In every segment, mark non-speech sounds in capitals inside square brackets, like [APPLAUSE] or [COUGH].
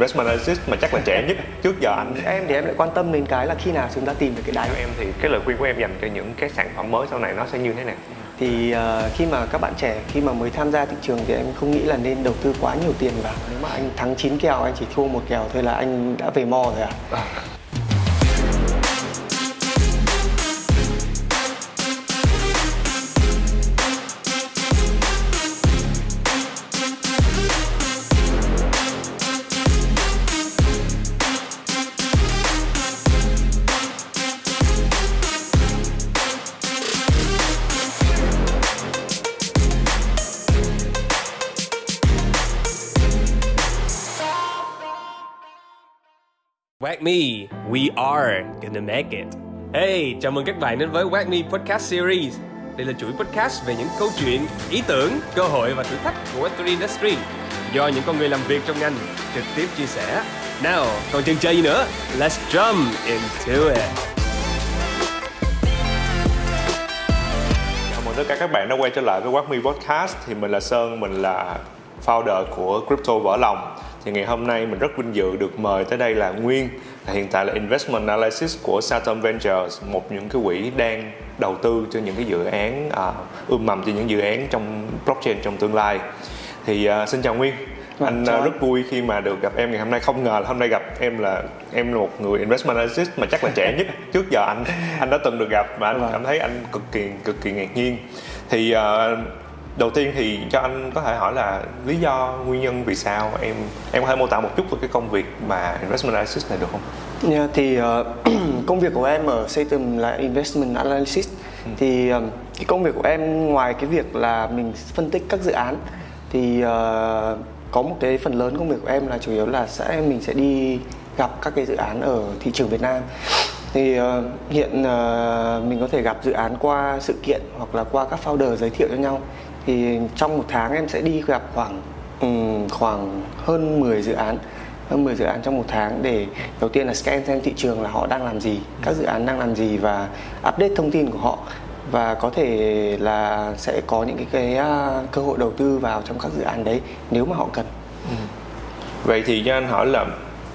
investment analyst mà chắc là trẻ nhất trước giờ anh. Em thì em lại quan tâm đến cái là khi nào chúng ta tìm được cái đáy em thì cái lời khuyên của em dành cho những cái sản phẩm mới sau này nó sẽ như thế nào? Thì uh, khi mà các bạn trẻ khi mà mới tham gia thị trường thì em không nghĩ là nên đầu tư quá nhiều tiền vào. Nếu mà anh thắng 9 kèo anh chỉ thua một kèo thôi là anh đã về mò rồi à, [LAUGHS] Whack Me, we are gonna make it. Hey, chào mừng các bạn đến với Whack Me Podcast Series. Đây là chuỗi podcast về những câu chuyện, ý tưởng, cơ hội và thử thách của Web3 Industry do những con người làm việc trong ngành trực tiếp chia sẻ. Nào, còn chần chờ gì nữa? Let's jump into it. Chào mừng tất cả các bạn đã quay trở lại với Whack Me Podcast. Thì mình là Sơn, mình là founder của Crypto Vỡ Lòng thì ngày hôm nay mình rất vinh dự được mời tới đây là Nguyên hiện tại là investment analysis của Saturn Ventures một những cái quỹ đang đầu tư cho những cái dự án à, ươm mầm cho những dự án trong blockchain trong tương lai. Thì à, xin chào Nguyên. Vâng, anh à, rất vui khi mà được gặp em ngày hôm nay. Không ngờ là hôm nay gặp em là em là một người investment analyst mà chắc là trẻ nhất [LAUGHS] trước giờ anh anh đã từng được gặp và anh vâng. cảm thấy anh cực kỳ cực kỳ ngạc nhiên. Thì uh, đầu tiên thì cho anh có thể hỏi là lý do nguyên nhân vì sao em em có thể mô tả một chút về cái công việc mà investment analysis này được không? Yeah, thì uh, [CLEARS THROAT] công việc của em ở Satum là investment analysis ừ. thì uh, cái công việc của em ngoài cái việc là mình phân tích các dự án thì uh, có một cái phần lớn công việc của em là chủ yếu là sẽ mình sẽ đi gặp các cái dự án ở thị trường Việt Nam thì uh, hiện uh, mình có thể gặp dự án qua sự kiện hoặc là qua các founder giới thiệu cho nhau thì trong một tháng em sẽ đi gặp khoảng um, khoảng hơn 10 dự án hơn 10 dự án trong một tháng để đầu tiên là scan xem thị trường là họ đang làm gì các dự án đang làm gì và update thông tin của họ và có thể là sẽ có những cái, cái uh, cơ hội đầu tư vào trong các dự án đấy nếu mà họ cần ừ. vậy thì cho anh hỏi là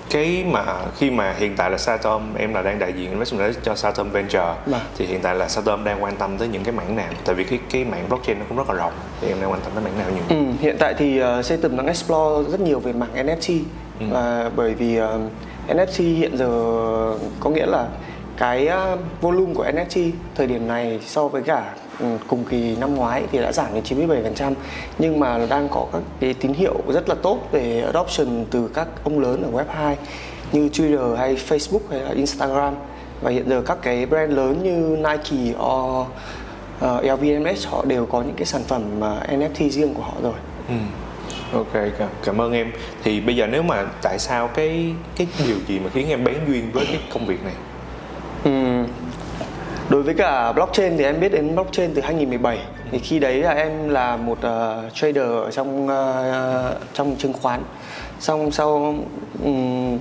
cái mà khi mà hiện tại là Satom em là đang đại diện investment cho Satom Venture mà. thì hiện tại là Satom đang quan tâm tới những cái mảng nào tại vì cái cái mảng blockchain nó cũng rất là rộng thì em đang quan tâm tới mảng nào nhiều ừ, hiện tại thì uh, Satom đang explore rất nhiều về mảng NFT ừ. và bởi vì uh, NFT hiện giờ có nghĩa là cái uh, volume của NFT thời điểm này so với cả cùng kỳ năm ngoái thì đã giảm đến 97% nhưng mà đang có các cái tín hiệu rất là tốt về adoption từ các ông lớn ở web 2 như Twitter hay Facebook hay là Instagram và hiện giờ các cái brand lớn như Nike or uh, LVMH họ đều có những cái sản phẩm uh, NFT riêng của họ rồi. Ừ. Ok, cảm ơn em. Thì bây giờ nếu mà tại sao cái cái điều gì mà khiến em bén duyên với cái công việc này? Ừ, đối với cả blockchain thì em biết đến blockchain từ 2017 thì khi đấy là em là một uh, trader ở trong uh, trong chứng khoán. Xong sau um,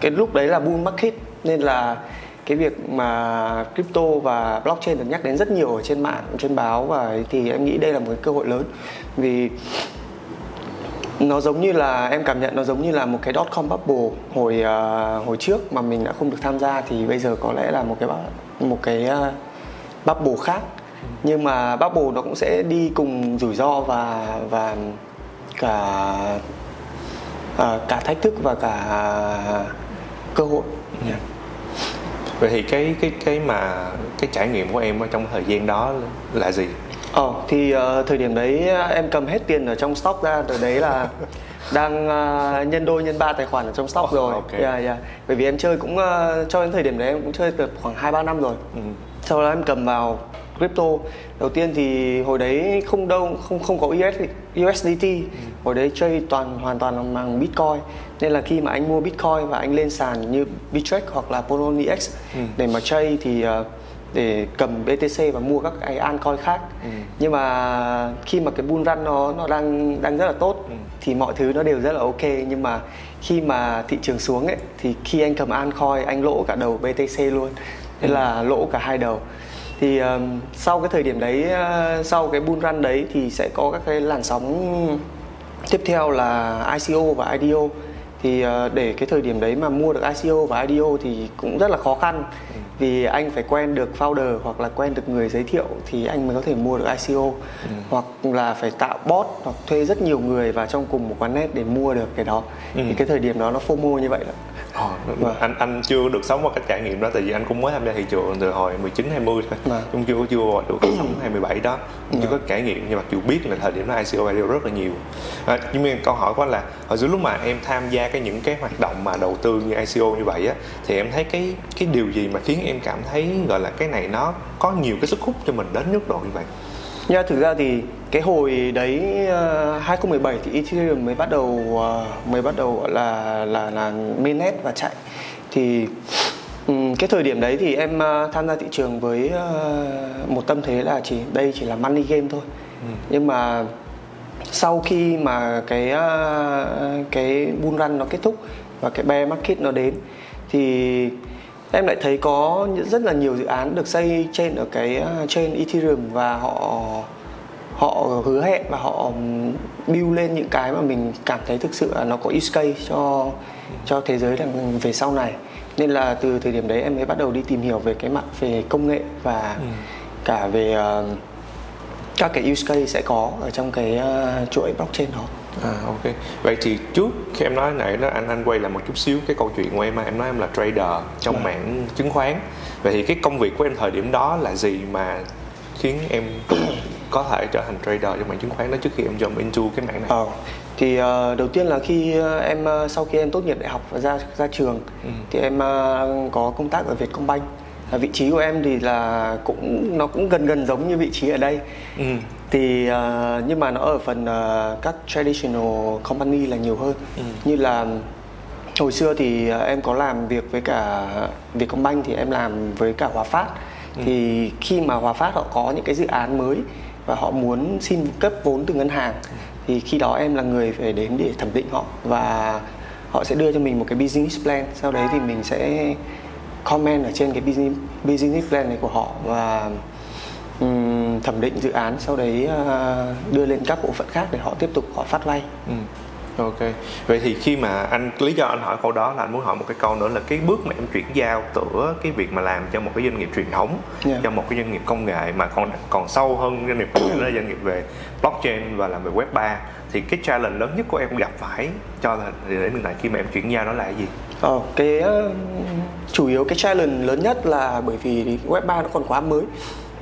cái lúc đấy là bull market. Nên là cái việc mà crypto và blockchain được nhắc đến rất nhiều ở trên mạng trên báo và thì em nghĩ đây là một cái cơ hội lớn. Vì nó giống như là em cảm nhận nó giống như là một cái dot com bubble hồi uh, hồi trước mà mình đã không được tham gia. Thì bây giờ có lẽ là một cái một cái uh, bubble khác. Nhưng mà bubble nó cũng sẽ đi cùng rủi ro và và cả uh, cả thách thức và cả cơ hội. Yeah. vậy thì cái cái cái mà cái trải nghiệm của em ở trong thời gian đó là gì? Ờ thì uh, thời điểm đấy em cầm hết tiền ở trong stock ra từ đấy là đang uh, nhân đôi nhân ba tài khoản ở trong stock oh, rồi. Okay. Yeah, yeah. Bởi vì em chơi cũng uh, cho đến thời điểm đấy em cũng chơi được khoảng 2 3 năm rồi. Ừ. Sau đó em cầm vào crypto. Đầu tiên thì hồi đấy không đâu không không có US USDT. Ừ. Hồi đấy chơi toàn hoàn toàn bằng Bitcoin. Nên là khi mà anh mua Bitcoin và anh lên sàn như Bittrex hoặc là Poloniex ừ. để mà chơi thì uh, để cầm BTC và mua các cái altcoin khác ừ. nhưng mà khi mà cái bull run nó nó đang đang rất là tốt ừ. thì mọi thứ nó đều rất là ok nhưng mà khi mà thị trường xuống ấy thì khi anh cầm altcoin anh lỗ cả đầu BTC luôn thế ừ. là lỗ cả hai đầu thì um, sau cái thời điểm đấy uh, sau cái bull run đấy thì sẽ có các cái làn sóng tiếp theo là ICO và IDO thì uh, để cái thời điểm đấy mà mua được ICO và IDO thì cũng rất là khó khăn ừ. Vì anh phải quen được founder hoặc là quen được người giới thiệu thì anh mới có thể mua được ICO ừ. hoặc là phải tạo bot hoặc thuê rất nhiều người vào trong cùng một quán net để mua được cái đó ừ. thì cái thời điểm đó nó FOMO như vậy đó Vâng. anh anh chưa được sống qua cái trải nghiệm đó tại vì anh cũng mới tham gia thị trường từ hồi 19 20 thôi. Vâng. Cũng chưa chưa được sống 27 đó. Cũng chưa vâng. có trải nghiệm nhưng mà dù biết là thời điểm đó ICO IDO rất là nhiều. À, nhưng mà câu hỏi của anh là hồi giữa lúc mà em tham gia cái những cái hoạt động mà đầu tư như ICO như vậy á thì em thấy cái cái điều gì mà khiến em cảm thấy gọi là cái này nó có nhiều cái sức hút cho mình đến mức độ như vậy? Nha, thực ra thì cái hồi đấy uh, 2017 thì Ethereum mới bắt đầu uh, mới bắt đầu gọi là là là mainnet và chạy thì um, cái thời điểm đấy thì em uh, tham gia thị trường với uh, một tâm thế là chỉ đây chỉ là money game thôi ừ. nhưng mà sau khi mà cái uh, cái bull run nó kết thúc và cái bear market nó đến thì em lại thấy có rất là nhiều dự án được xây trên ở cái trên Ethereum và họ họ hứa hẹn và họ build lên những cái mà mình cảm thấy thực sự là nó có use case cho cho thế giới đằng về sau này nên là từ thời điểm đấy em mới bắt đầu đi tìm hiểu về cái mặt về công nghệ và ừ. cả về uh, các cái use case sẽ có ở trong cái uh, chuỗi blockchain đó À ok. Vậy thì trước khi em nói này đó anh anh quay lại một chút xíu cái câu chuyện của em mà em nói em là trader trong à. mảng chứng khoán. Vậy thì cái công việc của em thời điểm đó là gì mà khiến em có thể trở thành trader trong mảng chứng khoán đó trước khi em jump into cái mảng này? Ờ. Thì uh, đầu tiên là khi uh, em uh, sau khi em tốt nghiệp đại học và ra ra trường ừ. thì em uh, có công tác ở Vietcombank. À, vị trí của em thì là cũng nó cũng gần gần giống như vị trí ở đây. Ừ. Thì uh, nhưng mà nó ở phần uh, các traditional company là nhiều hơn. Ừ. Như là hồi xưa thì em có làm việc với cả Vietcombank thì em làm với cả Hòa Phát. Ừ. Thì khi mà Hòa Phát họ có những cái dự án mới và họ muốn xin cấp vốn từ ngân hàng thì khi đó em là người phải đến để thẩm định họ và họ sẽ đưa cho mình một cái business plan. Sau đấy thì mình sẽ comment ở trên cái business business plan này của họ và um, thẩm định dự án. Sau đấy uh, đưa lên các bộ phận khác để họ tiếp tục họ phát vay. Ừ. Ok. Vậy thì khi mà anh lý do anh hỏi câu đó là anh muốn hỏi một cái câu nữa là cái bước mà em chuyển giao giữa cái việc mà làm cho một cái doanh nghiệp truyền thống yeah. cho một cái doanh nghiệp công nghệ mà còn còn sâu hơn doanh nghiệp công nghệ là doanh nghiệp về blockchain và làm về web 3 thì cái challenge lớn nhất của em gặp phải cho là để hiện tại khi mà em chuyển giao đó là cái gì? Ờ, cái uh, chủ yếu cái challenge lớn nhất là bởi vì web 3 nó còn quá mới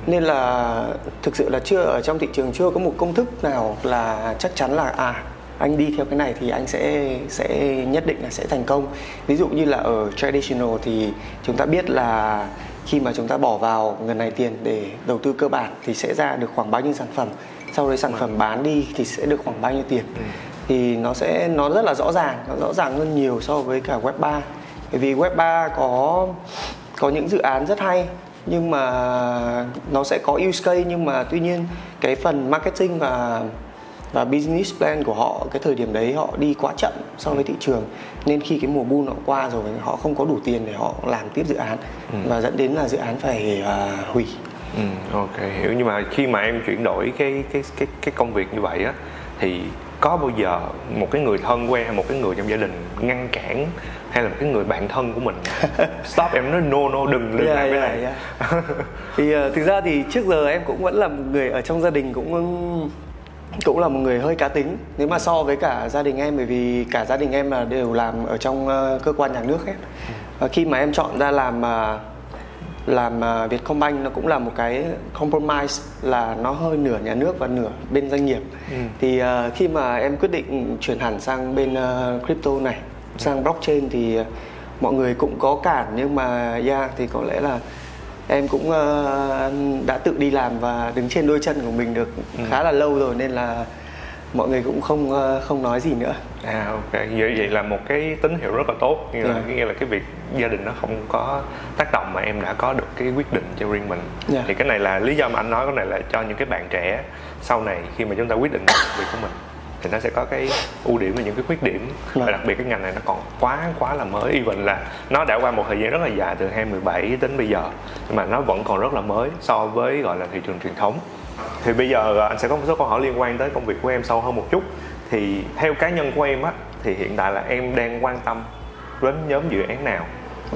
nên là thực sự là chưa ở trong thị trường chưa có một công thức nào là chắc chắn là à anh đi theo cái này thì anh sẽ sẽ nhất định là sẽ thành công ví dụ như là ở traditional thì chúng ta biết là khi mà chúng ta bỏ vào ngần này tiền để đầu tư cơ bản thì sẽ ra được khoảng bao nhiêu sản phẩm sau đấy sản phẩm vâng. bán đi thì sẽ được khoảng bao nhiêu tiền ừ. thì nó sẽ nó rất là rõ ràng nó rõ ràng hơn nhiều so với cả web 3 bởi vì web 3 có có những dự án rất hay nhưng mà nó sẽ có use case nhưng mà tuy nhiên cái phần marketing và và business plan của họ cái thời điểm đấy họ đi quá chậm so với thị trường nên khi cái mùa bull họ qua rồi họ không có đủ tiền để họ làm tiếp dự án ừ. và dẫn đến là dự án phải uh, hủy ừ, ok hiểu nhưng mà khi mà em chuyển đổi cái cái cái cái công việc như vậy á thì có bao giờ một cái người thân quen hay một cái người trong gia đình ngăn cản hay là một cái người bạn thân của mình [LAUGHS] stop em nói no no đừng đừng yeah, làm cái yeah, này yeah. [LAUGHS] thì uh, thực ra thì trước giờ em cũng vẫn là một người ở trong gia đình cũng cũng là một người hơi cá tính. Nếu mà so với cả gia đình em bởi vì cả gia đình em là đều làm ở trong uh, cơ quan nhà nước hết. Và khi mà em chọn ra làm uh, làm uh, Vietcombank nó cũng là một cái compromise là nó hơi nửa nhà nước và nửa bên doanh nghiệp. Ừ. thì khi mà em quyết định chuyển hẳn sang bên crypto này sang blockchain thì mọi người cũng có cản nhưng mà yeah thì có lẽ là em cũng uh, đã tự đi làm và đứng trên đôi chân của mình được ừ. khá là lâu rồi nên là mọi người cũng không uh, không nói gì nữa à ok vậy vậy là một cái tín hiệu rất là tốt nghĩa là yeah. Dạ. nghĩa là cái việc gia đình nó không có tác động mà em đã có được cái quyết định cho riêng mình yeah. Dạ. thì cái này là lý do mà anh nói cái này là cho những cái bạn trẻ sau này khi mà chúng ta quyết định việc của mình thì nó sẽ có cái ưu điểm và những cái khuyết điểm. Và đặc biệt cái ngành này nó còn quá quá là mới. Even là nó đã qua một thời gian rất là dài từ 2017 đến bây giờ nhưng mà nó vẫn còn rất là mới so với gọi là thị trường truyền thống. Thì bây giờ anh sẽ có một số câu hỏi liên quan tới công việc của em sâu hơn một chút. Thì theo cá nhân của em á thì hiện tại là em đang quan tâm đến nhóm dự án nào?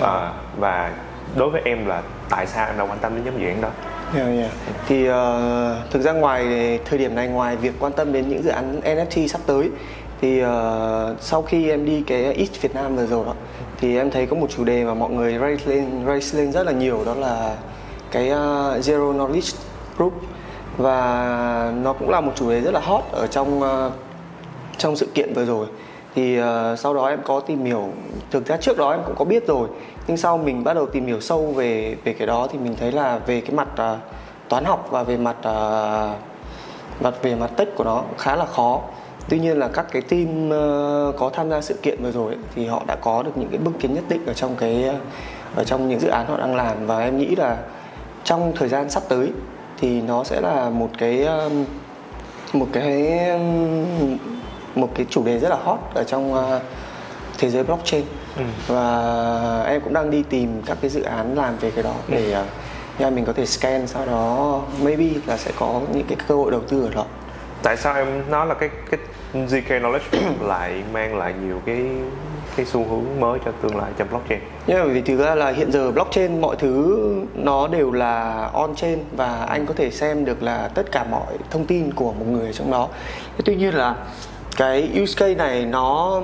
À, và đối với em là tại sao em đã quan tâm đến nhóm dự án đó Yeah, yeah. Thì uh, thực ra ngoài thời điểm này ngoài việc quan tâm đến những dự án NFT sắp tới thì uh, sau khi em đi cái East Việt Nam vừa rồi đó thì em thấy có một chủ đề mà mọi người raise lên raise lên rất là nhiều đó là cái uh, Zero Knowledge Group và nó cũng là một chủ đề rất là hot ở trong uh, trong sự kiện vừa rồi thì uh, sau đó em có tìm hiểu thực ra trước đó em cũng có biết rồi nhưng sau mình bắt đầu tìm hiểu sâu về về cái đó thì mình thấy là về cái mặt uh, toán học và về mặt uh, mặt về mặt tích của nó khá là khó. Tuy nhiên là các cái team uh, có tham gia sự kiện vừa rồi thì họ đã có được những cái bước tiến nhất định ở trong cái ở trong những dự án họ đang làm. Và em nghĩ là trong thời gian sắp tới thì nó sẽ là một cái ờ, một cái một cái chủ đề rất là hot ở trong ờ, thế giới blockchain ừ. và em cũng đang đi tìm các cái dự án làm về cái đó ừ. để uh, mình có thể scan sau đó maybe là sẽ có những cái cơ hội đầu tư ở đó tại sao em nói là cái cái zk knowledge [COUGHS] lại mang lại nhiều cái cái xu hướng mới cho tương lai trong blockchain? Nhưng mà vì thực ra là hiện giờ blockchain mọi thứ nó đều là on chain và anh có thể xem được là tất cả mọi thông tin của một người trong đó. Tuy nhiên là cái use case này nó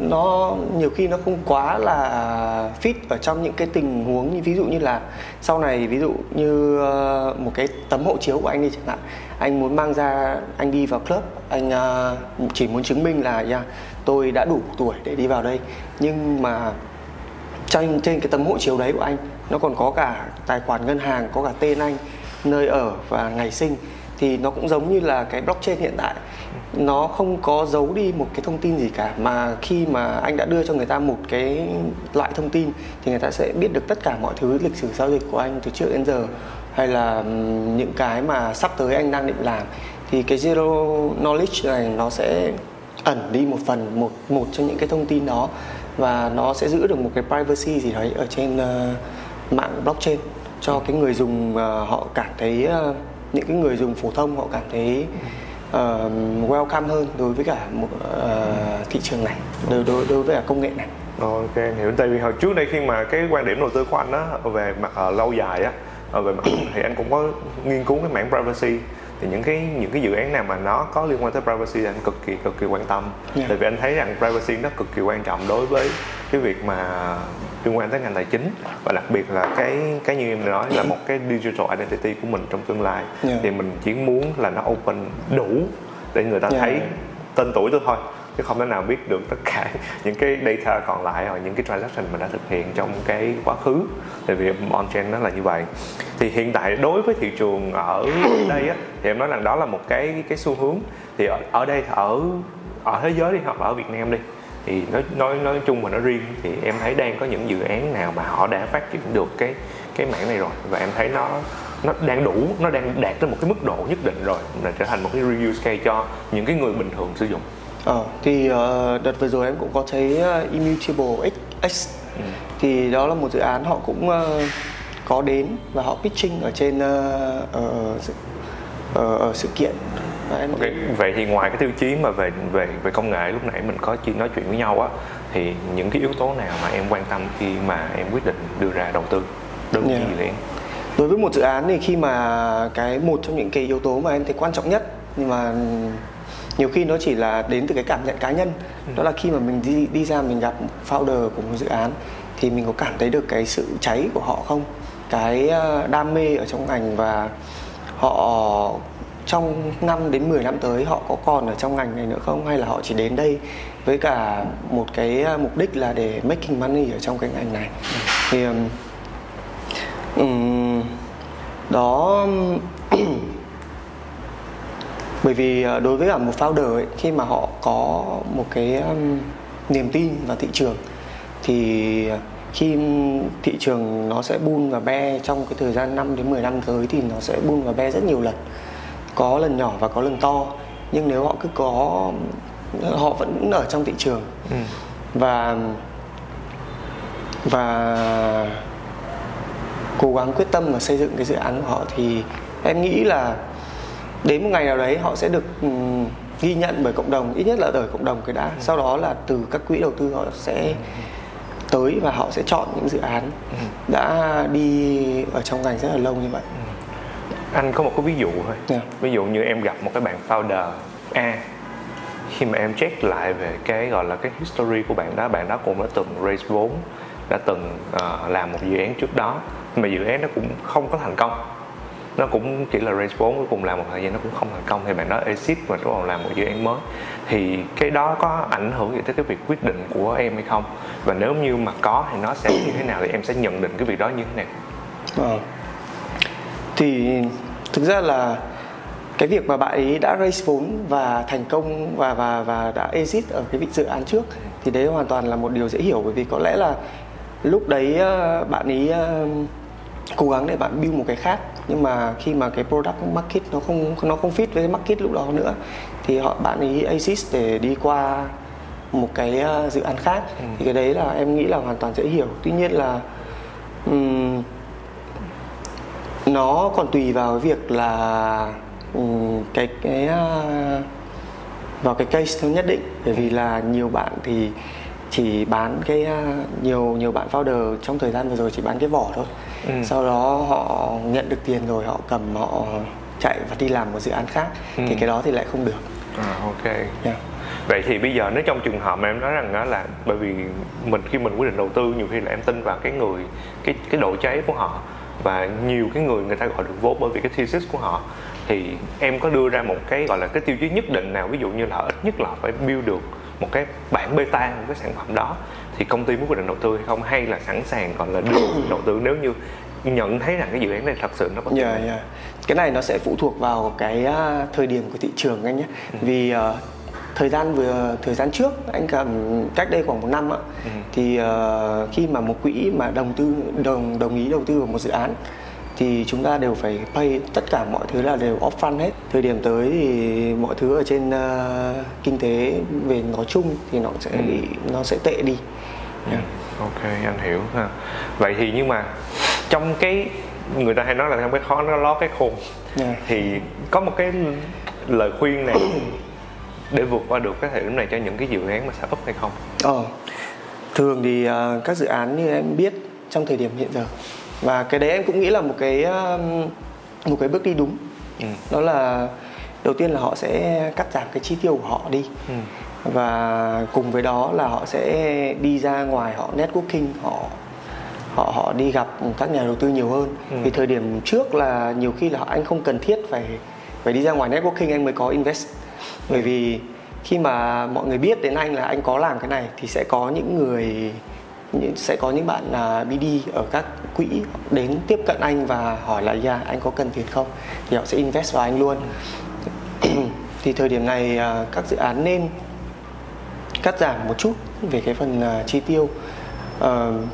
nó nhiều khi nó không quá là fit ở trong những cái tình huống như ví dụ như là sau này ví dụ như ờ, một cái tấm hộ chiếu của anh đi chẳng hạn. Anh muốn mang ra anh đi vào club anh ờ, chỉ muốn chứng minh là yeah, tôi đã đủ tuổi để đi vào đây. Nhưng mà trên trên cái tấm hộ chiếu đấy của anh nó còn có cả tài khoản ngân hàng có cả tên anh nơi ở và ngày sinh thì nó cũng giống như là cái blockchain hiện tại. Nó không có giấu đi một cái thông tin gì cả mà khi mà anh đã đưa cho người ta một cái loại thông tin thì người ta sẽ biết được tất cả mọi thứ lịch sử giao dịch của anh từ trước đến giờ hay là những cái mà sắp tới anh đang định làm. Thì cái zero knowledge này nó sẽ ẩn đi một phần một một trong những cái thông tin đó và nó sẽ giữ được một cái privacy gì đấy ở trên uh, mạng blockchain cho cái người dùng uh, họ cảm thấy uh, những cái người dùng phổ thông họ cảm thấy uh, welcome hơn đối với cả một uh, thị trường này đối đối đối với cả công nghệ này. Ok hiểu tại vì hồi trước đây khi mà cái quan điểm đầu tư của anh á về mặt uh, lâu dài á về mặt [COUGHS] thì anh cũng có nghiên cứu cái mảng privacy thì những cái những cái dự án nào mà nó có liên quan tới privacy thì anh cực kỳ cực kỳ quan tâm yeah. Dạ. tại vì anh thấy rằng privacy nó cực kỳ quan trọng đối với cái việc mà liên quan tới ngành tài chính và đặc biệt là cái cái như em nói là một cái digital identity của mình trong tương lai yeah. Dạ. thì mình chỉ muốn là nó open đủ để người ta yeah. Dạ. thấy tên tuổi tôi thôi chứ không thể nào biết được tất cả [LAUGHS] những cái data còn lại hoặc những cái transaction mình đã thực hiện trong cái quá khứ tại vì on chain nó là như vậy thì hiện tại đối với thị trường ở [COUGHS] đây á thì em nói rằng đó là một cái cái xu hướng thì ở, ở đây ở ở thế giới đi hoặc ở Việt Nam đi thì nói nói nói chung mà nói riêng thì em thấy đang có những dự án nào mà họ đã phát triển được cái cái mảng này rồi và em thấy nó nó đang đủ nó đang đạt tới một cái mức độ nhất định rồi là trở thành một cái reuse case cho những cái người bình thường sử dụng Ờ, thì uh, đợt vừa rồi em cũng có thấy uh, Immutable X, X. Ừ. thì đó là một dự án họ cũng uh, có đến và họ pitching ở trên uh, ở, ở, ở sự kiện em okay. vậy thì ngoài cái tiêu chí mà về về về công nghệ lúc nãy mình có nói chuyện với nhau á thì những cái yếu tố nào mà em quan tâm khi mà em quyết định đưa ra đầu tư với yeah. dự án đối với một dự án thì khi mà cái một trong những cái yếu tố mà em thấy quan trọng nhất nhưng mà nhiều khi nó chỉ là đến từ cái cảm nhận cá nhân ừ. đó là khi mà mình đi đi ra mình gặp founder của một dự án thì mình có cảm thấy được cái sự cháy của họ không cái ờ, đam mê ở trong ngành và họ trong 5 đến 10 năm tới họ có còn ở trong ngành này nữa không? Hay là họ chỉ đến đây với cả một cái à, mục đích là để making money ở trong cái ngành này? Thì um, đó bởi vì à, đối với cả một founder ấy, khi mà họ có một cái um, niềm tin vào thị trường thì khi thị trường nó sẽ boom và be trong cái thời gian 5 đến 10 năm tới thì nó sẽ boom và be rất nhiều lần có lần nhỏ và có lần to nhưng nếu họ cứ có họ vẫn ở trong thị trường ừ. và và cố gắng quyết tâm và xây dựng cái dự án của họ thì em nghĩ là đến một ngày nào đấy họ sẽ được ghi nhận bởi cộng đồng ít nhất là đời cộng đồng cái đã ừ. sau đó là từ các quỹ đầu tư họ sẽ ừ. Tới và họ sẽ chọn những dự án ừ. đã đi ở trong ngành rất là lâu như vậy ừ. anh có một cái ví dụ thôi yeah. Dạ. ví dụ như em gặp một cái bạn founder A khi mà em check lại về cái gọi là cái history của bạn đó bạn đó cũng đã từng raise vốn đã từng uh, làm một dự án trước đó mà dự án nó cũng không có thành công nó cũng chỉ là raise vốn cuối cùng làm một thời gian nó cũng không thành công. Thì bạn đó exit và bắt đầu làm một dự án mới. Thì cái đó có ảnh hưởng gì tới cái việc quyết định của em hay không? Và nếu như mà có thì nó sẽ như thế nào thì em sẽ nhận định cái việc đó như thế nào? À. thì thực ra là cái việc mà bạn ấy đã raise vốn và thành công và và và đã exit ở cái vị dự án trước thì đấy hoàn toàn là một điều dễ hiểu. Bởi vì có lẽ là lúc đấy ờ, bạn ấy ờ, cố gắng để bạn build một cái khác nhưng mà khi mà cái product market nó không nó không fit với cái market lúc đó nữa thì họ bạn ấy exit để đi qua một cái ờ, dự án khác. Ừ. thì cái đấy là em nghĩ là hoàn toàn dễ hiểu. Tuy nhiên là um, nó còn tùy vào cái việc là um, cái cái uh, vào cái case nhất định. Bởi vì là nhiều bạn thì chỉ bán cái uh, nhiều nhiều bạn founder trong thời gian vừa rồi chỉ bán cái vỏ thôi ừ. sau đó họ nhận được tiền rồi họ cầm họ chạy và đi làm một dự án khác ừ. thì cái đó thì lại không được à, ok yeah. vậy thì bây giờ nếu trong trường hợp mà em nói rằng đó là bởi vì mình khi mình quyết định đầu tư nhiều khi là em tin vào cái người cái cái độ cháy của họ và nhiều cái người người ta gọi được vốn bởi vì cái thesis của họ thì em có đưa ra một cái gọi là cái tiêu chí nhất định nào ví dụ như là ít nhất là phải build được một cái bản beta một cái sản phẩm đó thì công ty muốn quyết định đầu tư hay không hay là sẵn sàng còn là đưa [COUGHS] đầu tư nếu như nhận thấy rằng cái dự án này thật sự nó có yeah, yeah. cái này nó sẽ phụ thuộc vào cái uh, thời điểm của thị trường anh nhé ừ. vì uh, thời gian vừa thời gian trước anh cầm cách đây khoảng một năm ạ ừ. thì uh, khi mà một quỹ mà đồng tư đồng đồng ý đầu tư vào một dự án thì chúng ta đều phải pay tất cả mọi thứ là đều upfront hết thời điểm tới thì mọi thứ ở trên uh, kinh tế về nói chung thì nó sẽ ừ. bị nó sẽ tệ đi yeah. ok anh hiểu ha vậy thì nhưng mà trong cái người ta hay nói là trong cái khó nó lót cái khôn yeah. thì có một cái lời khuyên này để vượt qua được cái thời điểm này cho những cái dự án mà startup hay không? Ờ, thường thì uh, các dự án như em biết trong thời điểm hiện giờ và cái đấy em cũng nghĩ là một cái um, một cái bước đi đúng ừ. đó là đầu tiên là họ sẽ cắt giảm cái chi tiêu của họ đi ừ. Và cùng với đó là họ sẽ đi ra ngoài họ networking họ họ họ đi gặp các nhà đầu tư nhiều hơn. Ừ. thì thời điểm trước là nhiều khi là anh không cần thiết phải phải đi ra ngoài networking anh mới có invest. Bởi vì khi mà mọi người biết đến anh là anh có làm cái này thì sẽ có những người sẽ có những bạn là BD ở các quỹ đến tiếp cận anh và hỏi là yeah, anh có cần tiền không? Thì họ sẽ invest vào anh luôn. [CLEARS THROAT] Thì thời điểm này à, các dự án nên cắt giảm một chút về cái phần à, chi tiêu uh,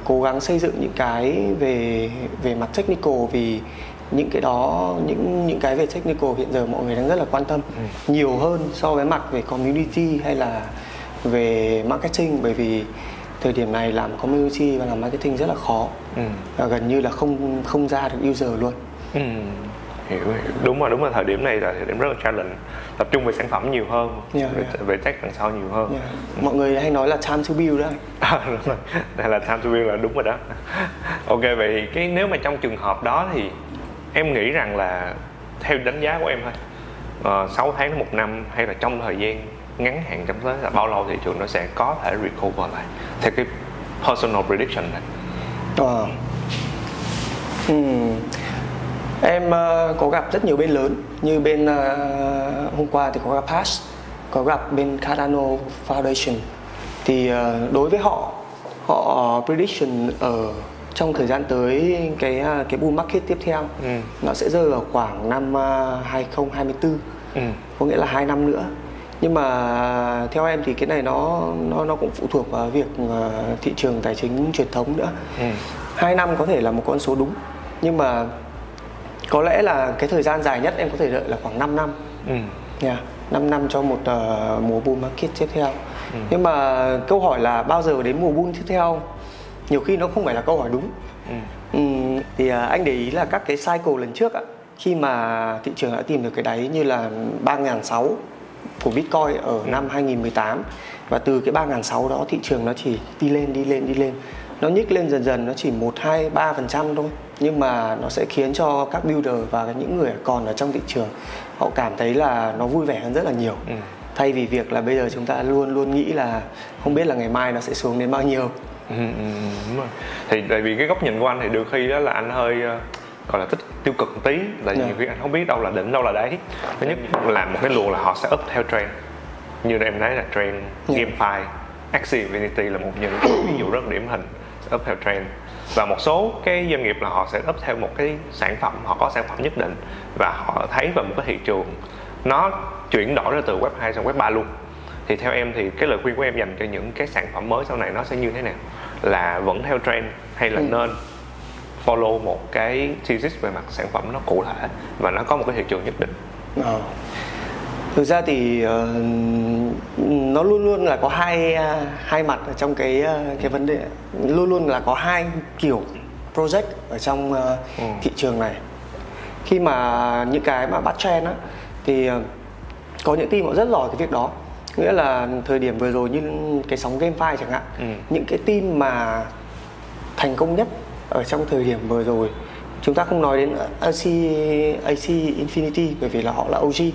cố gắng xây dựng những cái về về mặt technical vì những cái đó những những cái về technical hiện giờ mọi người đang rất là quan tâm ừ. nhiều hơn so với mặt về community hay là về marketing bởi vì thời điểm này làm community và làm marketing rất là khó ừ. gần như là không không ra được user luôn ừ. Hiểu, hiểu đúng rồi đúng là thời điểm này là thời điểm rất là challenge tập trung về sản phẩm nhiều hơn yeah, về, yeah. về tech đằng sau nhiều hơn yeah. ừ. mọi người hay nói là time to build đó [LAUGHS] à, đúng rồi đây là time to build là đúng rồi đó ok vậy cái nếu mà trong trường hợp đó thì em nghĩ rằng là theo đánh giá của em thôi uh, ờ, 6 tháng đến một năm hay là trong thời gian ngắn hạn trong tới là bao lâu thị trường nó sẽ có thể recover lại theo cái personal prediction này ờ. hmm. Em uh, có gặp rất nhiều bên lớn như bên uh, hôm qua thì có gặp Pass có gặp bên Cardano Foundation thì uh, đối với họ họ prediction ở trong thời gian tới cái cái bull market tiếp theo ừ. nó sẽ rơi vào khoảng năm 2024 ừ. có nghĩa là hai năm nữa nhưng mà theo em thì cái này nó nó nó cũng phụ thuộc vào việc thị trường tài chính truyền thống nữa ừ. hai năm có thể là một con số đúng nhưng mà có lẽ là cái thời gian dài nhất em có thể đợi là khoảng 5 năm ừ. yeah, 5 năm cho một uh, mùa bull market tiếp theo ừ. nhưng mà câu hỏi là bao giờ đến mùa bull tiếp theo nhiều khi nó không phải là câu hỏi đúng ừ. Ừ, thì uh, anh để ý là các cái cycle lần trước á khi mà thị trường đã tìm được cái đáy như là ba sáu của Bitcoin ở ừ. năm 2018 và từ cái 3.600 đó thị trường nó chỉ đi lên đi lên đi lên nó nhích lên dần dần nó chỉ một hai ba phần trăm thôi nhưng mà nó sẽ khiến cho các builder và những người còn ở trong thị trường họ cảm thấy là nó vui vẻ hơn rất là nhiều ừ. thay vì việc là bây giờ chúng ta luôn luôn nghĩ là không biết là ngày mai nó sẽ xuống đến bao nhiêu ừ, ừ, ừ đúng rồi. thì tại vì cái góc nhìn của anh thì được khi đó là anh hơi ờ, gọi là tích tiêu cực một tí tại vì yeah. Dạ. nhiều khi anh không biết đâu là đỉnh đâu là đáy thứ nhất làm một cái luồng là họ sẽ up theo trend như em nói là trend yeah. Dạ. GameFi Axie Infinity là một những ví dụ rất điển hình up theo trend và một số cái doanh nghiệp là họ sẽ up theo một cái sản phẩm họ có sản phẩm nhất định và họ thấy vào một cái thị trường nó chuyển đổi ra từ web 2 sang web 3 luôn thì theo em thì cái lời khuyên của em dành cho những cái sản phẩm mới sau này nó sẽ như thế nào là vẫn theo trend hay là ừ. nên follow một cái thesis về mặt sản phẩm nó cụ thể và nó có một cái thị trường nhất định ờ. Thực ra thì uh, nó luôn luôn là có hai uh, hai mặt ở trong cái uh, cái vấn đề luôn luôn là có hai kiểu project ở trong uh, ừ. thị trường này khi mà những cái mà bắt trend á thì uh, có những team họ rất giỏi cái việc đó nghĩa là thời điểm vừa rồi như cái sóng GameFi chẳng hạn ừ. những cái team mà thành công nhất ở trong thời điểm vừa rồi chúng ta không nói đến AC AC Infinity bởi vì là họ là OG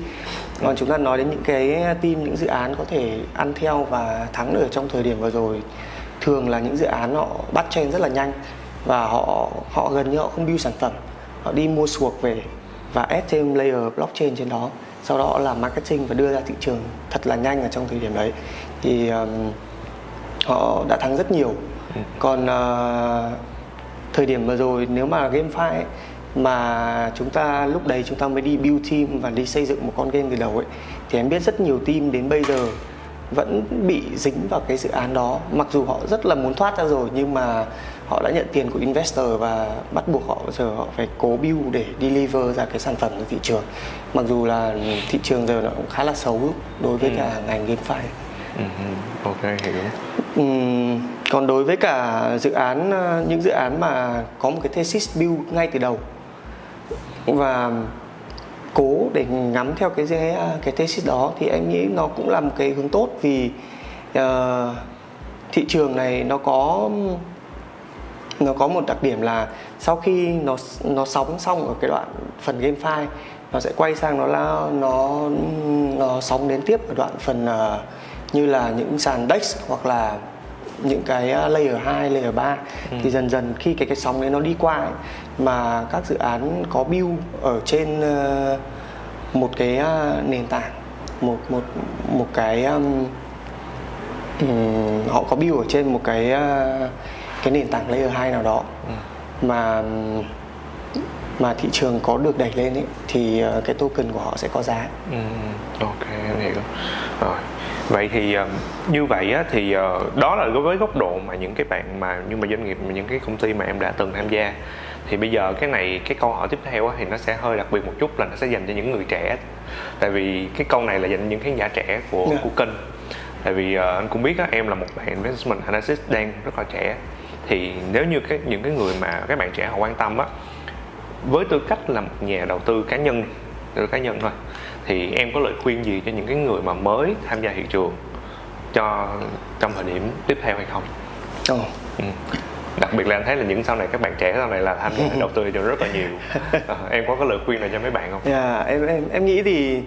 còn chúng ta nói đến những cái team những dự án có thể ăn theo và thắng được trong thời điểm vừa rồi thường là những dự án họ bắt chen rất là nhanh và họ họ gần như họ không build sản phẩm. Họ đi mua suộc về và add thêm layer blockchain trên đó. Sau đó làm marketing và đưa ra thị trường thật là nhanh ở trong thời điểm đấy. Thì um, họ đã thắng rất nhiều. Ừ. còn uh, thời điểm vừa rồi nếu mà GameFi ấy, mà chúng ta lúc đấy chúng ta mới đi build team và đi xây dựng một con game từ đầu ấy thì em biết rất nhiều team đến bây giờ vẫn bị dính vào cái dự án đó mặc dù họ rất là muốn thoát ra rồi nhưng mà họ đã nhận tiền của investor và bắt buộc họ giờ họ phải cố build để deliver ra cái sản phẩm cho thị trường mặc dù là thị trường giờ nó cũng khá là xấu đối với ừ. cả ngành GameFi ừ, ừ. ok hiểu Ừ, còn đối với cả dự án ờ, những dự án mà có một cái thesis build ngay từ đầu và cố để ngắm theo cái ờ, cái thesis đó thì em nghĩ nó cũng là một cái hướng tốt vì uh, thị trường này nó có nó có một đặc điểm là sau khi nó nó sóng xong ở cái đoạn phần game file nó sẽ quay sang nó là nó nó sóng đến tiếp ở đoạn phần uh, như là những sàn DEX hoặc là những cái ờ, layer 2, layer 3 ừ. thì dần dần khi cái cái sóng đấy nó đi qua ấy, mà các dự án có build ở trên uh, một cái uh, nền tảng một một một cái um, họ có build ở trên một cái cái nền tảng layer 2 nào đó ừ. mà mà thị trường có được đẩy lên ấy thì cái token của họ sẽ có giá. Ừ, ok em hiểu rồi vậy thì uh, như vậy á, thì uh, đó là đối với góc độ mà những cái bạn mà nhưng mà doanh nghiệp mà những cái công ty mà em đã từng tham gia thì bây giờ cái này cái câu hỏi tiếp theo á, thì nó sẽ hơi đặc biệt một chút là nó sẽ dành cho những người trẻ tại vì cái câu này là dành cho những khán giả trẻ của yeah. Dạ. của kênh tại vì uh, anh cũng biết á, em là một bạn investment analyst đang rất là trẻ thì nếu như cái những cái người mà các bạn trẻ họ quan tâm á với tư cách là một nhà đầu tư cá nhân đầu tư cá nhân thôi thì em có lời khuyên gì cho những cái người mà mới tham gia thị trường cho trong thời điểm tiếp theo hay không? Oh. Ừ. đặc biệt là anh thấy là những sau này các bạn trẻ sau này là tham gia đầu tư thị trường rất là nhiều à, [LAUGHS] em có cái lời khuyên nào cho mấy bạn không? Yeah, dạ, em em em nghĩ thì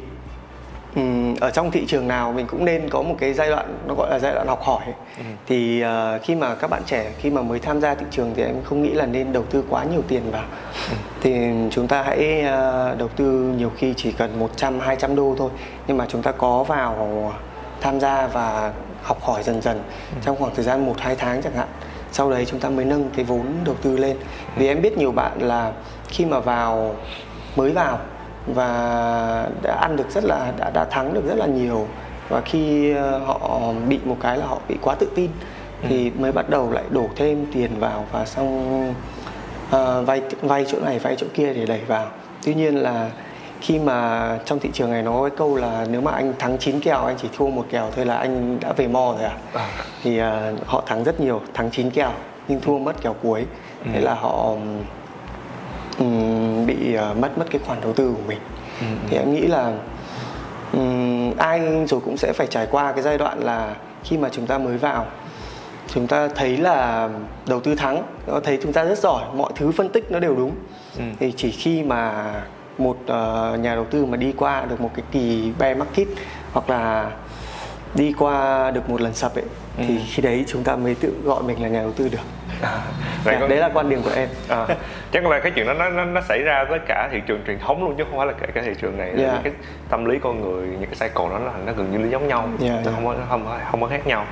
ở trong thị trường nào mình cũng nên có một cái giai đoạn nó gọi là giai đoạn học hỏi ừ. thì uh, khi mà các bạn trẻ khi mà mới tham gia thị trường thì em không nghĩ là nên đầu tư quá nhiều tiền vào ừ. thì chúng ta hãy uh, đầu tư nhiều khi chỉ cần 100 200 đô thôi nhưng mà chúng ta có vào tham gia và học hỏi dần dần ừ. trong khoảng thời gian 1 2 tháng chẳng hạn sau đấy chúng ta mới nâng cái vốn đầu tư lên vì em biết nhiều bạn là khi mà vào mới vào và đã ăn được rất là đã đã thắng được rất là nhiều và khi ờ, họ bị một cái là họ bị quá tự tin ừ. thì mới bắt đầu lại đổ thêm tiền vào và xong uh, vay vay chỗ này vay chỗ kia để đẩy vào tuy nhiên là khi mà trong thị trường này nó có cái câu là nếu mà anh thắng 9 kèo anh chỉ thua một kèo thôi là anh đã về mò rồi à, à. thì uh, họ thắng rất nhiều thắng 9 kèo nhưng thua mất kèo cuối ừ. thế là họ um, bị uh, mất mất cái khoản đầu tư của mình ừ. thì em nghĩ là um, ai rồi cũng sẽ phải trải qua cái giai đoạn là khi mà chúng ta mới vào chúng ta thấy là đầu tư thắng thấy chúng ta rất giỏi mọi thứ phân tích nó đều đúng ừ. thì chỉ khi mà một uh, nhà đầu tư mà đi qua được một cái kỳ bear market hoặc là đi qua được một lần sập ấy ừ. thì khi đấy chúng ta mới tự gọi mình là nhà đầu tư được à, [LAUGHS] vậy dạ, có... đấy là quan điểm của em à, chắc là cái chuyện đó nó nó, nó xảy ra với cả thị trường truyền thống luôn chứ không phải là kể cả thị trường này yeah. Dạ. cái tâm lý con người những cái cycle đó nó nó gần như là giống nhau yeah, dạ, nó yeah. không có không không có khác nhau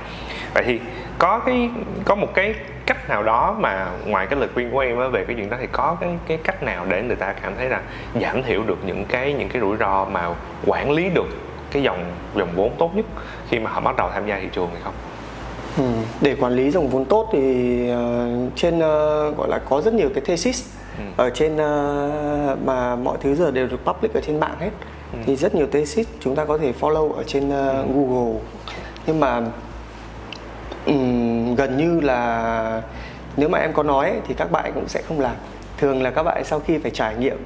vậy thì có cái có một cái cách nào đó mà ngoài cái lời khuyên của em về cái chuyện đó thì có cái cái cách nào để người ta cảm thấy là giảm thiểu được những cái những cái rủi ro mà quản lý được cái dòng dòng vốn tốt nhất khi mà họ bắt đầu tham gia thị trường hay không Ừ. Để quản lý dòng vốn tốt thì uh, trên uh, gọi là có rất nhiều cái thesis ừ. ở trên uh, mà mọi thứ giờ đều được public ở trên mạng hết. Ừ. Thì rất nhiều thesis chúng ta có thể follow ở trên uh, ừ. Google. Nhưng mà um, gần như là nếu mà em có nói thì các bạn cũng sẽ không làm thường là các bạn sau khi phải trải nghiệm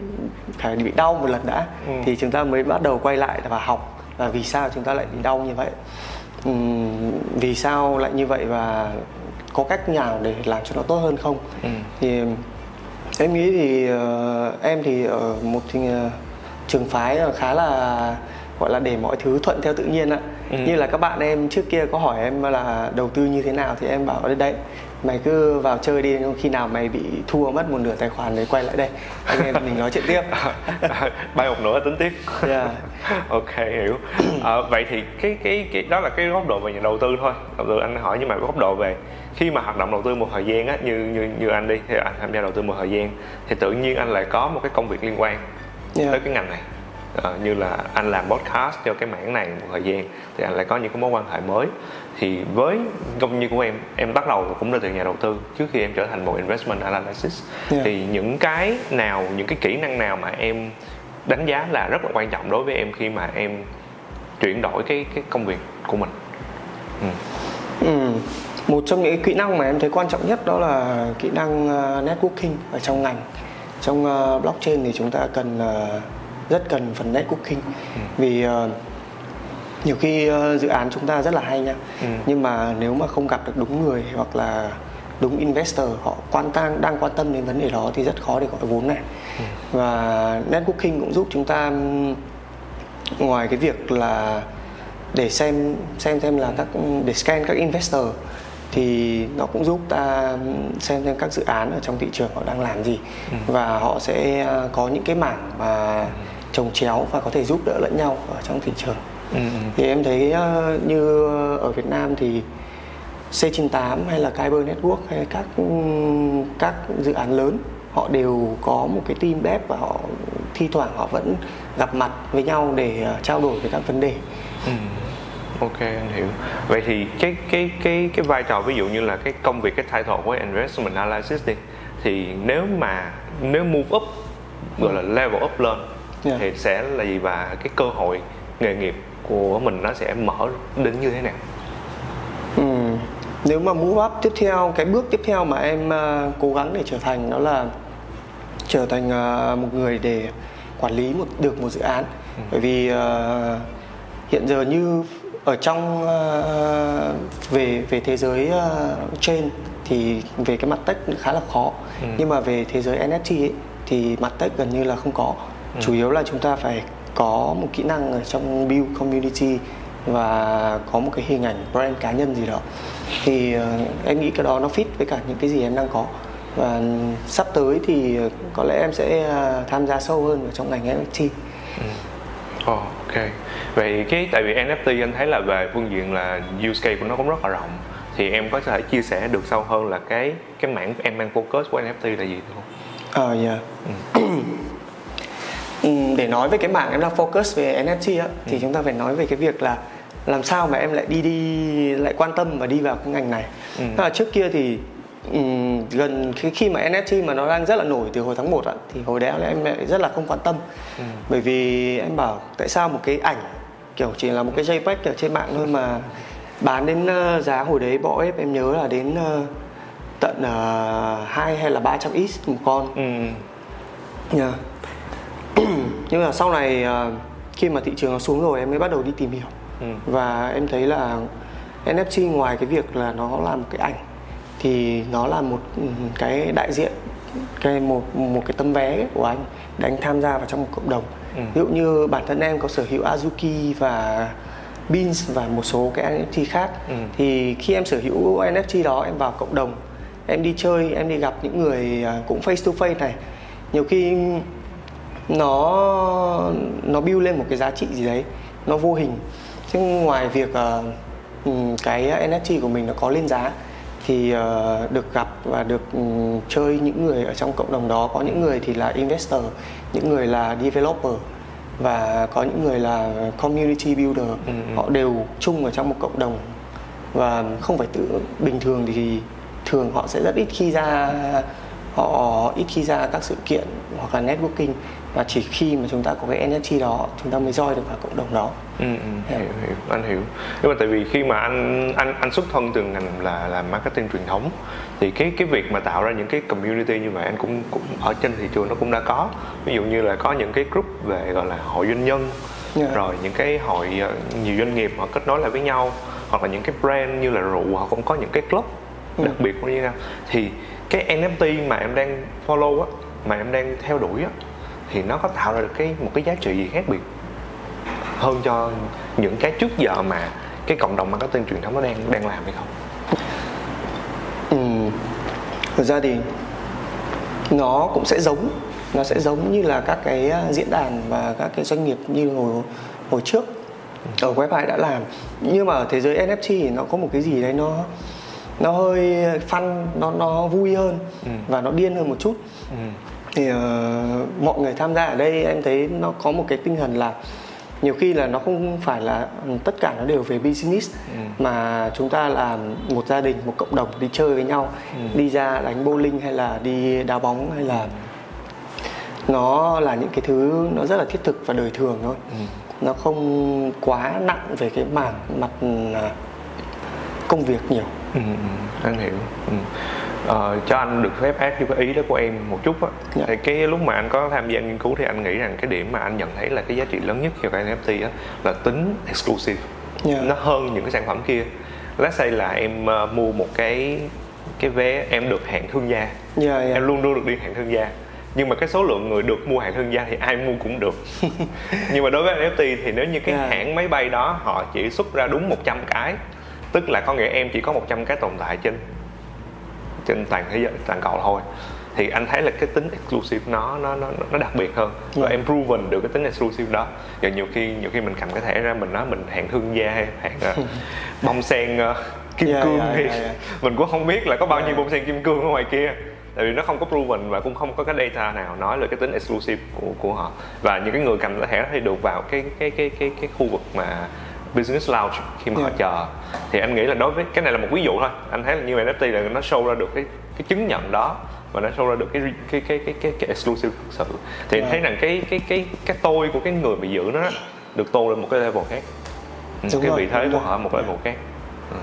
phải bị đau một lần đã ừ. thì chúng ta mới bắt đầu quay lại và học và vì sao chúng ta lại bị đau như vậy vì sao lại như vậy và có cách nào để làm cho nó tốt hơn không ừ. thì em nghĩ thì uh, em thì ở một thì, uh, trường phái khá là gọi là để mọi thứ thuận theo tự nhiên ạ ừ. như là các bạn em trước kia có hỏi em là đầu tư như thế nào thì em bảo đấy đấy mày cứ vào chơi đi khi nào mày bị thua mất một nửa tài khoản thì quay lại đây. Anh em mình nói chuyện tiếp. Bay một nửa tính tiếp. Yeah. [LAUGHS] ok hiểu. À, vậy thì cái cái cái đó là cái góc độ về nhà đầu tư thôi. Đầu tư anh hỏi nhưng mà góc độ về khi mà hoạt động đầu tư một thời gian á như như như anh đi thì anh tham gia đầu tư một thời gian thì tự nhiên anh lại có một cái công việc liên quan yeah. tới cái ngành này uh, như là anh làm podcast cho cái mảng này một thời gian thì anh lại có những cái mối quan hệ mới thì với công như của em em bắt đầu cũng là từ nhà đầu tư trước khi em trở thành một investment analysis yeah. thì những cái nào những cái kỹ năng nào mà em đánh giá là rất là quan trọng đối với em khi mà em chuyển đổi cái cái công việc của mình ừ. Ừ. một trong những kỹ năng mà em thấy quan trọng nhất đó là kỹ năng uh, networking ở trong ngành trong uh, blockchain thì chúng ta cần rất cần phần networking ừ. vì uh, nhiều khi uh, dự án chúng ta rất là hay nha ừ. nhưng mà nếu mà không gặp được đúng người hoặc là đúng investor họ quan tâm đang quan tâm đến vấn đề đó thì rất khó để gọi vốn này ừ. và networking cũng giúp chúng ta ngoài cái việc là để xem xem xem là các để scan các investor thì nó cũng giúp ta xem xem các dự án ở trong thị trường họ đang làm gì ừ. và họ sẽ ờ, có những cái mảng mà trồng chéo và có thể giúp đỡ lẫn nhau ở trong thị trường ừ. ừ. thì em thấy uh, như ở Việt Nam thì C98 hay là Kyber Network hay các các dự án lớn họ đều có một cái team dev và họ thi thoảng họ vẫn gặp mặt với nhau để uh, trao đổi về các vấn đề. Ừ. Ok anh hiểu. Vậy thì cái cái cái cái vai trò ví dụ như là cái công việc cái title của investment analysis đi thì nếu mà nếu move up gọi là level up lên yeah. thì sẽ là gì và cái cơ hội nghề nghiệp của mình nó sẽ mở đến như thế nào ừ. nếu mà move up tiếp theo cái bước tiếp theo mà em uh, cố gắng để trở thành đó là trở thành uh, một người để quản lý một được một dự án ừ. bởi vì uh, hiện giờ như ở trong uh, về về thế giới uh, trên thì về cái mặt tech khá là khó ừ. nhưng mà về thế giới NFT ấy, thì mặt tech gần như là không có ừ. chủ yếu là chúng ta phải có một kỹ năng ở trong build community và có một cái hình ảnh brand cá nhân gì đó thì uh, em nghĩ cái đó nó fit với cả những cái gì em đang có và sắp tới thì có lẽ em sẽ uh, tham gia sâu hơn vào trong ngành NFT. Ừ. Oh, ok. Vậy cái tại vì NFT anh thấy là về phương diện là use case của nó cũng rất là rộng thì em có thể chia sẻ được sâu hơn là cái cái mảng em đang focus của NFT là gì không? Ờ uh, yeah. Ừ. [CLEARS THROAT] Ừ, để nói về cái mảng em đang focus về NFT á, thì ừ. chúng ta phải nói về cái việc là làm sao mà em lại đi đi lại quan tâm và đi vào cái ngành này. Ừ. là trước kia thì um, gần khi, khi mà NFT mà nó đang rất là nổi từ hồi tháng 1 ạ thì hồi đấy em lại rất là không quan tâm. Ừ. Bởi vì em bảo tại sao một cái ảnh kiểu chỉ là một cái JPEG ở trên mạng thôi mà bán đến uh, giá hồi đấy bỏ ép em nhớ là đến uh, tận uh, 2 hay là 300 x một con. Ừ. Yeah [COUGHS] nhưng mà sau này uh, khi mà thị trường nó xuống rồi em mới bắt đầu đi tìm hiểu ừ. và em thấy là NFT ngoài cái việc là nó là một cái ảnh thì nó là một ừ, cái đại diện cái một một cái tấm vé của anh để anh tham gia vào trong một cộng đồng ừ. ví dụ như bản thân em có sở hữu Azuki và Beans và một số cái NFT khác ừ. thì khi em sở hữu NFT đó em vào cộng đồng em đi chơi em đi gặp những người à, cũng face to face này nhiều khi nó nó build lên một cái giá trị gì đấy nó vô hình. Chứ ngoài việc uh, cái NFT của mình nó có lên giá thì uh, được gặp và được um, chơi những người ở trong cộng đồng đó. Có những người thì là investor những người là developer và có những người là community builder. Ừ, ừ. họ đều chung ở trong một cộng đồng. Và không phải tự bình thường thì thường họ sẽ rất ít khi ra họ ít khi ra các sự kiện hoặc là networking và chỉ khi mà chúng ta có cái NFT đó chúng ta mới join được vào cộng đồng đó ừ, ừ, hiểu, hiểu anh hiểu nhưng mà tại vì khi mà anh anh anh xuất thân từ ngành là là marketing truyền thống thì cái cái việc mà tạo ra những cái community như vậy anh cũng cũng ở trên thị trường nó cũng đã có ví dụ như là có những cái group về gọi là hội doanh nhân yeah. Dạ. rồi những cái hội ờ, nhiều doanh nghiệp họ kết nối lại với nhau hoặc là những cái brand như là rượu họ cũng có những cái club ừ. đặc biệt như nhau thì cái NFT mà em đang follow á mà em đang theo đuổi á thì nó có tạo ra được cái một cái giá trị gì khác biệt hơn cho những cái trước giờ mà cái cộng đồng marketing truyền thống nó đang đang làm hay không? Ừ. Thực ra thì nó cũng sẽ giống nó sẽ giống như là các cái à, diễn đàn và các cái doanh nghiệp như hồi hồi trước ở website đã làm nhưng mà ở thế giới NFT thì nó có một cái gì đấy nó nó hơi fun nó nó vui hơn ừ. và nó điên hơn một chút ừ. Thì uh, mọi người tham gia ở đây em thấy nó có một cái tinh thần là nhiều khi là nó không phải là tất cả nó đều về business ừ. mà chúng ta là một gia đình một cộng đồng đi chơi với nhau ừ. đi ra đánh bowling hay là đi đá bóng hay là nó là những cái thứ nó rất là thiết thực và đời thường thôi ừ. nó không quá nặng về cái mảng mặt à, công việc nhiều ừ, ừ, anh hiểu ừ. Ờ, cho anh được phép áp vô cái ý đó của em một chút á dạ. thì cái lúc mà anh có tham gia nghiên cứu thì anh nghĩ rằng cái điểm mà anh nhận thấy là cái giá trị lớn nhất cho cái NFT á là tính exclusive yeah. Dạ. nó hơn những cái sản phẩm kia let's say là em uh, mua một cái cái vé em được hạng thương gia yeah, dạ, yeah. em luôn luôn được đi hạng thương gia nhưng mà cái số lượng người được mua hạng thương gia thì ai mua cũng được [LAUGHS] nhưng mà đối với NFT thì nếu như cái yeah. hãng máy bay đó họ chỉ xuất ra đúng 100 cái tức là có nghĩa em chỉ có 100 cái tồn tại trên trên toàn thế giới toàn cầu thôi thì anh thấy là cái tính exclusive nó nó nó nó đặc biệt hơn và yeah. em proven được cái tính exclusive đó và nhiều khi nhiều khi mình cầm cái thẻ ra mình nói mình hạng thương gia hay hạng [LAUGHS] uh, bông sen uh, kim yeah, cương yeah, thì yeah, yeah. mình cũng không biết là có bao yeah. nhiêu bông sen kim cương ở ngoài kia tại vì nó không có proven và cũng không có cái data nào nói là cái tính exclusive của của họ và những cái người cầm cái thẻ thì được vào cái cái cái cái cái khu vực mà business lounge khi mà yeah. họ chờ thì anh nghĩ là đối với cái này là một ví dụ thôi anh thấy là như NFT là nó show ra được cái cái chứng nhận đó và nó show ra được cái cái cái cái cái, cái exclusive thực sự thì yeah. anh thấy rằng cái cái cái cái tôi của cái người bị giữ nó được tô lên một cái level khác ừ, cái vị thế của họ một cái level khác ừ.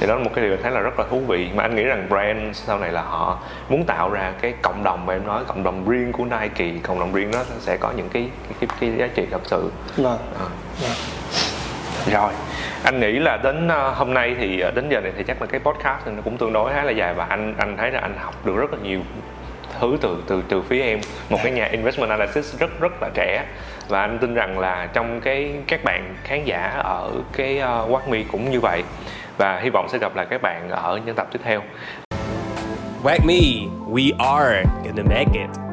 thì đó là một cái điều anh thấy là rất là thú vị mà anh nghĩ rằng brand sau này là họ muốn tạo ra cái cộng đồng mà em nói cộng đồng riêng của Nike cộng đồng riêng nó sẽ có những cái cái cái, giá trị thật sự vâng. à. yeah rồi anh nghĩ là đến ờ, hôm nay thì ờ, đến giờ này thì chắc là cái podcast này nó cũng tương đối khá là dài và anh anh thấy là anh học được rất là nhiều thứ từ từ từ phía em một cái nhà investment analysis rất rất là trẻ và anh tin rằng là trong cái các bạn khán giả ở cái ờ, uh, What cũng như vậy và hy vọng sẽ gặp lại các bạn ở những tập tiếp theo. Whack Me, we are gonna make it.